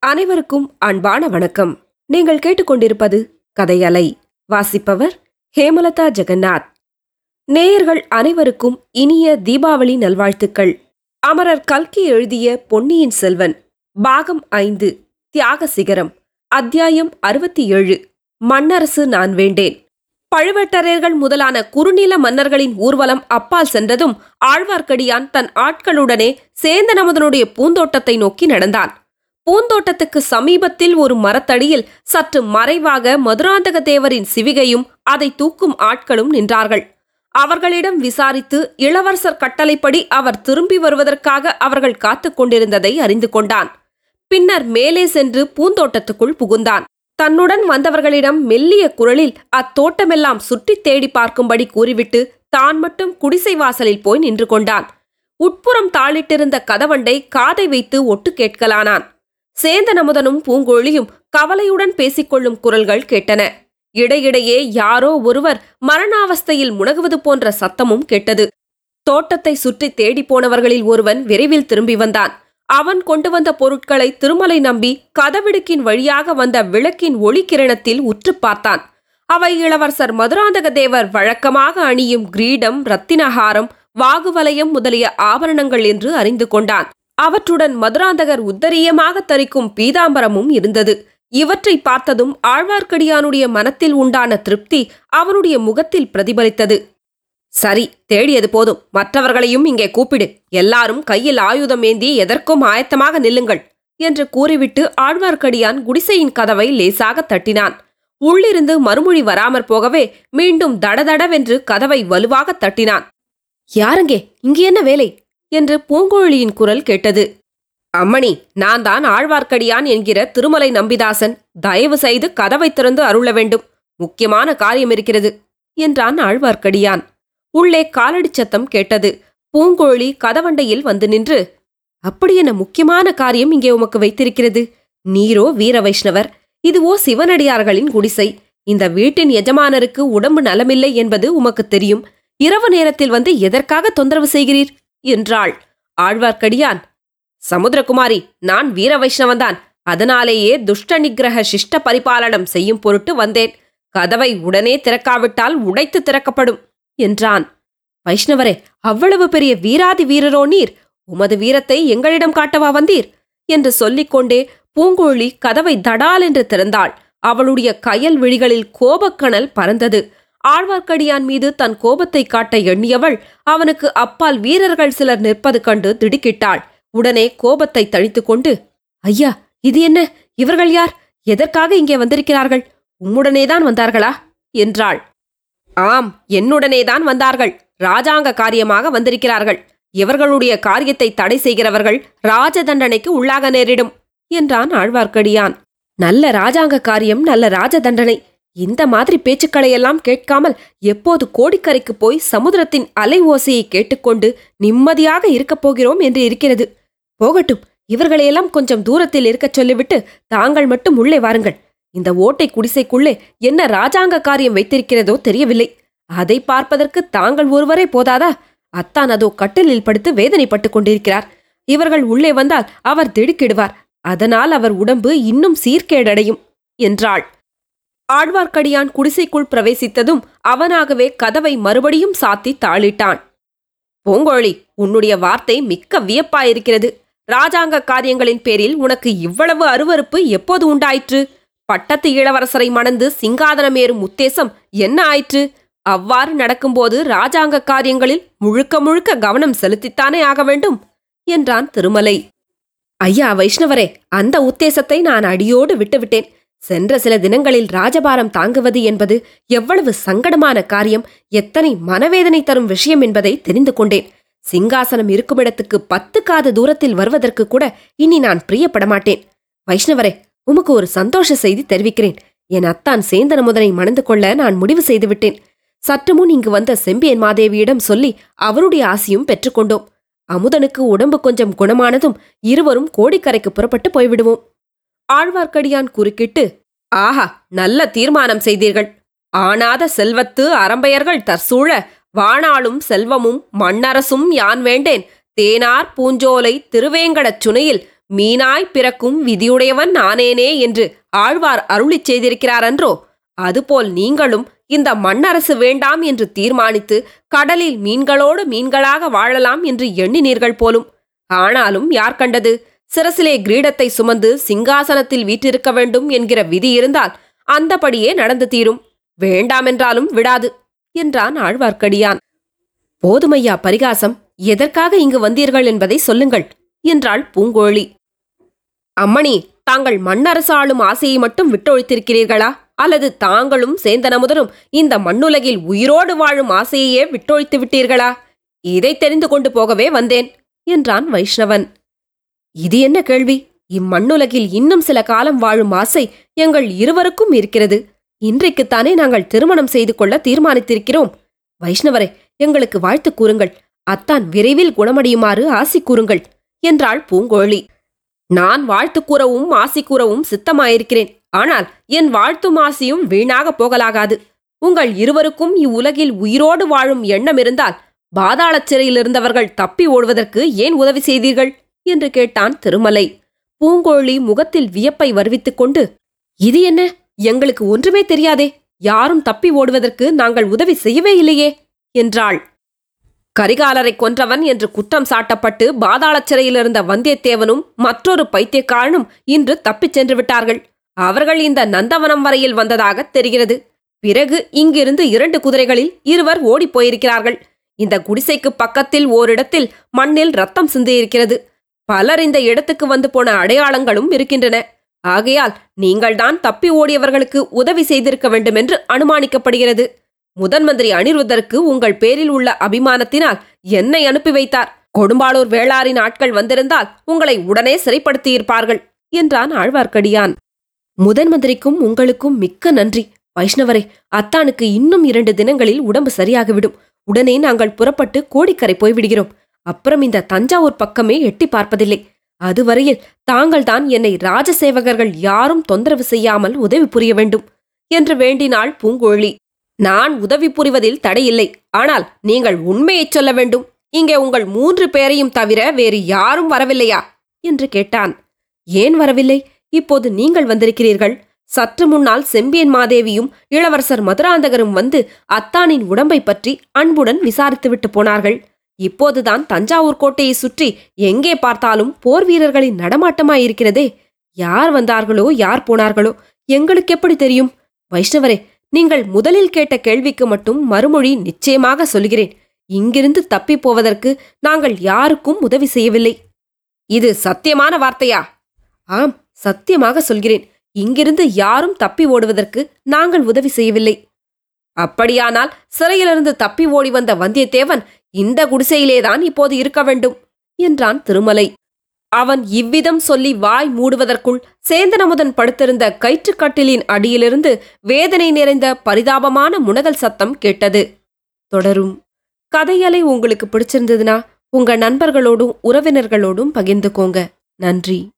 அனைவருக்கும் அன்பான வணக்கம். நீங்கள் கேட்டுக்கொண்டிருப்பது கதையலை. வாசிப்பவர் ஹேமலதா ஜெகநாத். நேயர்கள் அனைவருக்கும் இனிய தீபாவளி நல்வாழ்த்துக்கள். அமரர் கல்கி எழுதிய பொன்னியின் செல்வன் பாகம் ஐந்து தியாக சிகரம் அத்தியாயம் அறுபத்தி ஏழு மன்னரசு நான் வேண்டேன். பழுவேட்டரையர்கள் முதலான குறுநில மன்னர்களின் ஊர்வலம் அப்பால் சென்றதும் ஆழ்வார்க்கடியான் தன் ஆட்களுடனே சேந்தனமுதனுடைய பூந்தோட்டத்தை நோக்கி நடந்தான். பூந்தோட்டத்துக்கு சமீபத்தில் ஒரு மரத்தடியில் சற்று மறைவாக மதுராந்தக தேவரின் சிவிகையும் அதை தூக்கும் ஆட்களும் நின்றார்கள். அவர்களிடம் விசாரித்து இளவரசர் கட்டளைப்படி அவர் திரும்பி வருவதற்காக அவர்கள் காத்துக் கொண்டிருந்ததை அறிந்து கொண்டான். பின்னர் மேலே சென்று பூந்தோட்டத்துக்குள் புகுந்தான். தன்னுடன் வந்தவர்களிடம் மெல்லிய குரலில் அத்தோட்டமெல்லாம் சுற்றித் தேடி பார்க்கும்படி கூறிவிட்டு தான் மட்டும் குடிசை வாசலில் போய் நின்று கொண்டான். உட்புறம் தாளிட்டிருந்த கதவண்டை காதை வைத்து ஒட்டு கேட்கலானான். சேந்தனமுதனும் பூங்கோழியும் கவலையுடன் பேசிக்கொள்ளும் குரல்கள் கேட்டன. இடையிடையே யாரோ ஒருவர் மரணாவஸ்தையில் முணகுவது போன்ற சத்தமும் கேட்டது. தோட்டத்தை சுற்றி தேடிப் போனவர்களில் ஒருவன் விரைவில் திரும்பி வந்தான். அவன் கொண்டு வந்த பொருட்களை திருமலை நம்பி கதவிடுக்கின் வழியாக வந்த விளக்கின் ஒளிக்கிரணத்தில் உற்று பார்த்தான். அவை இளவரசர் மதுராந்தக தேவர் வழக்கமாக அணியும் கிரீடம் ரத்தினஹாரம் வாகுவலயம் முதலிய ஆபரணங்கள் என்று அறிந்து கொண்டான். அவற்றுடன் மதுராந்தகர் உத்தரியமாக தரிக்கும் பீதாம்பரமும் இருந்தது. இவற்றை பார்த்ததும் ஆழ்வார்க்கடியானுடைய மனத்தில் உண்டான திருப்தி அவனுடைய முகத்தில் பிரதிபலித்தது. சரி தேடியது போதும். மற்றவர்களையும் இங்கே கூப்பிடு. எல்லாரும் கையில் ஆயுதம் ஏந்தி எதற்கும் ஆயத்தமாக நில்லுங்கள் என்று கூறிவிட்டு ஆழ்வார்க்கடியான் குடிசையின் கதவை லேசாக தட்டினான். உள்ளிருந்து மறுமொழி வராமற் போகவே மீண்டும் தடதடவென்று கதவை வலுவாக தட்டினான். யாருங்கே? இங்கே என்ன வேலை? என்று பூங்கோழியின் குரல் கேட்டது. அம்மணி நான் தான் ஆழ்வார்க்கடியான் என்கிற திருமலை நம்பிதாசன். தயவு செய்து கதவை திறந்து அருள வேண்டும். முக்கியமான காரியம் இருக்கிறது என்றான் ஆழ்வார்க்கடியான். உள்ளே காலடி சத்தம் கேட்டது. பூங்கோழி கதவண்டையில் வந்து நின்று அப்படி என்ன முக்கியமான காரியம் இங்கே உமக்கு வைத்திருக்கிறது? நீரோ வீர வைஷ்ணவர். இதுவோ சிவனடியார்களின் குடிசை. இந்த வீட்டின் எஜமானருக்கு உடம்பு நலமில்லை என்பது உமக்கு தெரியும். இரவு நேரத்தில் வந்து எதற்காக தொந்தரவு செய்கிறீர்? என்றாள். ஆழ்வார்க்கடியான் சமுத்திரகுமாரி நான் வீர வைஷ்ணவன்தான். அதனாலேயே துஷ்ட நிகிரக சிஷ்ட பரிபாலனம் செய்யும் பொருட்டு வந்தேன். கதவை உடனே திறக்காவிட்டால் உடைத்து திறக்கப்படும் என்றான். வைஷ்ணவரே அவ்வளவு பெரிய வீராதி வீரரோ நீர்? உமது வீரத்தை எங்களிடம் காட்டவா வந்தீர்? என்று சொல்லிக்கொண்டே பூங்கோழி கதவை தடால் என்று திறந்தாள். அவளுடைய கயல் விழிகளில் கோபக்கணல் பறந்தது. ஆழ்வார்க்கடியான் மீது தன் கோபத்தை காட்ட எண்ணியவள் அவனுக்கு அப்பால் வீரர்கள் சிலர் நிற்பது கண்டு திடுக்கிட்டாள். உடனே கோபத்தை தழித்து கொண்டு ஐயா இது என்ன? இவர்கள் யார்? எதற்காக இங்கே வந்திருக்கிறார்கள்? உம்முடனேதான் வந்தார்களா? என்றாள். ஆம் என்னுடனேதான் வந்தார்கள். ராஜாங்க காரியமாக வந்திருக்கிறார்கள். இவர்களுடைய காரியத்தை தடை செய்கிறவர்கள் ராஜ தண்டனைக்கு உள்ளாக நேரிடும் என்றான் ஆழ்வார்க்கடியான். நல்ல ராஜாங்க காரியம் நல்ல ராஜ தண்டனை. இந்த மாதிரி பேச்சுக்களையெல்லாம் கேட்காமல் எப்போது கோடிக்கரைக்கு போய் சமுதிரத்தின் அலை ஓசையை கேட்டுக்கொண்டு நிம்மதியாக இருக்கப் போகிறோம் என்று இருக்கிறது. போகட்டும் இவர்களையெல்லாம் கொஞ்சம் தூரத்தில் இருக்கச் சொல்லிவிட்டு தாங்கள் மட்டும் உள்ளே வாருங்கள். இந்த ஓட்டை குடிசைக்குள்ளே என்ன ராஜாங்க காரியம் வைத்திருக்கிறதோ தெரியவில்லை. அதை பார்ப்பதற்கு தாங்கள் ஒருவரே போதாதா? அத்தான் அதோ கட்டிலில் படுத்து வேதனைப்பட்டுக் கொண்டிருக்கிறார். இவர்கள் உள்ளே வந்தால் அவர் திடுக்கிடுவார். அதனால் அவர் உடம்பு இன்னும் சீர்கேடடையும் என்றாள். ஆழ்வார்க்கடியான் குடிசைக்குள் பிரவேசித்ததும் அவனாகவே கதவை மறுபடியும் சாத்தி தாளிட்டான். பூங்கோழி உன்னுடைய வார்த்தை மிக்க வியப்பாயிருக்கிறது. ராஜாங்க காரியங்களின் பேரில் உனக்கு இவ்வளவு அருவருப்பு எப்போது உண்டாயிற்று? பட்டத்து இளவரசரை மணந்து சிங்காதனமேறும் உத்தேசம் என்ன ஆயிற்று? அவ்வாறு நடக்கும்போது ராஜாங்க காரியங்களில் முழுக்க முழுக்க கவனம் செலுத்தித்தானே ஆக வேண்டும்? என்றான் திருமலை. ஐயா வைஷ்ணவரே அந்த உத்தேசத்தை நான் அடியோடு விட்டுவிட்டேன். சென்ற சில தினங்களில் ராஜபாரம் தாங்குவது என்பது எவ்வளவு சங்கடமான காரியம் எத்தனை மனவேதனை தரும் விஷயம் என்பதை தெரிந்து கொண்டேன். சிங்காசனம் இருக்குமிடத்துக்கு பத்து காத தூரத்தில் வருவதற்கு கூட இனி நான் பிரியப்பட மாட்டேன். வைஷ்ணவரே உமக்கு ஒரு சந்தோஷ செய்தி தெரிவிக்கிறேன். என் அத்தான் சேந்தன முதனை மணந்து கொள்ள நான் முடிவு செய்துவிட்டேன். சற்று முன் இங்கு வந்த செம்பியன் மாதேவியிடம் சொல்லி அவருடைய ஆசியும் பெற்றுக்கொண்டோம். அமுதனுக்கு உடம்பு கொஞ்சம் குணமானதும் இருவரும் கோடிக்கரைக்கு புறப்பட்டு போய்விடுவோம். ஆழ்வார்க்கடியான் குறுக்கிட்டு ஆஹா நல்ல தீர்மானம் செய்தீர்கள். ஆனாத செல்வத்து அரம்பையர்கள் தற்சூழ வாணாளும் செல்வமும் மண்ணரசும் யான் வேண்டேன். தேனார் பூஞ்சோலை திருவேங்கடச் சுனையில் மீனாய் பிறக்கும் விதியுடையவன் நானேனே என்று ஆழ்வார் அருளிச் செய்திருக்கிறாரன்றோ? அதுபோல் நீங்களும் இந்த மண்ணரசு வேண்டாம் என்று தீர்மானித்து கடலில் மீன்களோடு மீன்களாக வாழலாம் என்று எண்ணினீர்கள் போலும். ஆனாலும் யார் கண்டது? சிரசிலே கிரீடத்தை சுமந்து சிங்காசனத்தில் வீற்றிருக்க வேண்டும் என்கிற விதி இருந்தால் அந்தபடியே நடந்து தீரும். வேண்டாமென்றாலும் விடாது என்றான் ஆழ்வார்க்கடியான். போதுமையா பரிகாசம் எதற்காக இங்கு வந்தீர்கள் என்பதை சொல்லுங்கள் என்றாள் பூங்கோழி. அம்மணி தாங்கள் மண்ணரசு ஆளும் ஆசையை மட்டும் விட்டொழித்திருக்கிறீர்களா? அல்லது தாங்களும் சேந்தனமுதரும் இந்த மண்ணுலகில் உயிரோடு வாழும் ஆசையையே விட்டொழித்து விட்டீர்களா? இதை தெரிந்து கொண்டு போகவே வந்தேன் என்றான் வைஷ்ணவன். இது என்ன கேள்வி? இம்மண்ணுலகில் இன்னும் சில காலம் வாழும் ஆசை எங்கள் இருவருக்கும் இருக்கிறது. இன்றைக்குத்தானே நாங்கள் திருமணம் செய்து கொள்ள தீர்மானித்திருக்கிறோம். வைஷ்ணவரே எங்களுக்கு வாழ்த்து கூறுங்கள். அத்தான் விரைவில் குணமடையுமாறு ஆசி கூறுங்கள். என்றாள் பூங்கோழி. நான் வாழ்த்து கூறவும் ஆசி கூறவும் சித்தமாயிருக்கிறேன். ஆனால் என் வாழ்த்தும் ஆசியும் வீணாகப் போகலாகாது. உங்கள் இருவருக்கும் இவ்வுலகில் உயிரோடு வாழும் எண்ணம் இருந்தால் பாதாள சிறையிலிருந்தவர்கள் தப்பி ஓடுவதற்கு ஏன் உதவி செய்தீர்கள்? என்று கேட்டான் திருமலை. பூங்கோழி முகத்தில் வியப்பை வருவித்துக் கொண்டு இது என்ன? எங்களுக்கு ஒன்றுமே தெரியாதே. யாரும் தப்பி ஓடுவதற்கு நாங்கள் உதவி செய்யவே இல்லையே என்றாள். கரிகாலரை கொன்றவன் என்று குற்றம் சாட்டப்பட்டு பாதாள சிறையிலிருந்த வந்தியத்தேவனும் மற்றொரு பைத்தியக்காரனும் இன்று தப்பிச் சென்று விட்டார்கள். அவர்கள் இந்த நந்தவனம் வரையில் வந்ததாக தெரிகிறது. பிறகு இங்கிருந்து இரண்டு குதிரைகளில் இருவர் ஓடிப் போயிருக்கிறார்கள். இந்த குடிசைக்கு பக்கத்தில் ஓரிடத்தில் மண்ணில் ரத்தம் சிந்தியிருக்கிறது. பலர் இந்த இடத்துக்கு வந்து போன அடையாளங்களும் இருக்கின்றன. ஆகையால் நீங்கள்தான் தப்பி ஓடியவர்களுக்கு உதவி செய்திருக்க வேண்டுமென்று அனுமானிக்கப்படுகிறது. முதன் மந்திரி அனிருத்தருக்கு உங்கள் பேரில் உள்ள அபிமானத்தினால் என்னை அனுப்பி வைத்தார். கொடும்பாளூர் வேளாரின் ஆட்கள் வந்திருந்தால் உங்களை உடனே சிறைப்படுத்தியிருப்பார்கள் என்றான் ஆழ்வார்க்கடியான். முதன் மந்திரிக்கும் உங்களுக்கும் மிக்க நன்றி. வைஷ்ணவரே அத்தானுக்கு இன்னும் இரண்டு தினங்களில் உடம்பு சரியாகிவிடும். உடனே நாங்கள் புறப்பட்டு கோடிக்கரை போய்விடுகிறோம். அப்புறம் இந்த தஞ்சாவூர் பக்கமே எட்டி பார்ப்பதில்லை. அதுவரையில் தாங்கள்தான் என்னை ராஜசேவகர்கள் யாரும் தொந்தரவு செய்யாமல் உதவி புரிய வேண்டும் என்று வேண்டினாள் பூங்கோழி. நான் உதவி புரிவதில் தடையில்லை. ஆனால் நீங்கள் உண்மையைச் சொல்ல வேண்டும். இங்கே உங்கள் மூன்று பேரையும் தவிர வேறு யாரும் வரவில்லையா? என்று கேட்டான். ஏன் வரவில்லை? இப்போது நீங்கள் வந்திருக்கிறீர்கள். சற்று முன்னால் செம்பியன் மாதேவியும் இளவரசர் மதுராந்தகரும் வந்து அத்தானின் உடம்பை பற்றி அன்புடன் விசாரித்துவிட்டு போனார்கள். இப்போதுதான் தஞ்சாவூர் கோட்டையை சுற்றி எங்கே பார்த்தாலும் போர் வீரர்களின் நடமாட்டமாயிருக்கிறதே யார் வந்தார்களோ யார் போனார்களோ எங்களுக்கு எப்படி தெரியும்? வைஷ்ணவரே நீங்கள் முதலில் கேட்ட கேள்விக்கு மட்டும் மறுமொழி நிச்சயமாக சொல்கிறேன் இங்கிருந்து தப்பிப் போவதற்கு நாங்கள் யாருக்கும் உதவி செய்யவில்லை. இது சத்தியமான வார்த்தையா? ஆம் சத்தியமாக சொல்கிறேன். இங்கிருந்து யாரும் தப்பி ஓடுவதற்கு நாங்கள் உதவி செய்யவில்லை. அப்படியானால் சிறையிலிருந்து தப்பி ஓடி வந்த வந்தியத்தேவன் இந்த குடிசையிலேதான் இப்போது இருக்க வேண்டும் என்றான் திருமலை. அவன் இவ்விதம் சொல்லி வாய் மூடுவதற்குள் சேந்தனமுதன் படுத்திருந்த கயிற்றுக்கட்டிலின் அடியிலிருந்து வேதனை நிறைந்த பரிதாபமான முனகல் சத்தம் கேட்டது. தொடரும். கதையலை உங்களுக்கு பிடிச்சிருந்ததுன்னா உங்க நண்பர்களோடும் உறவினர்களோடும் பகிர்ந்துக்கோங்க. நன்றி.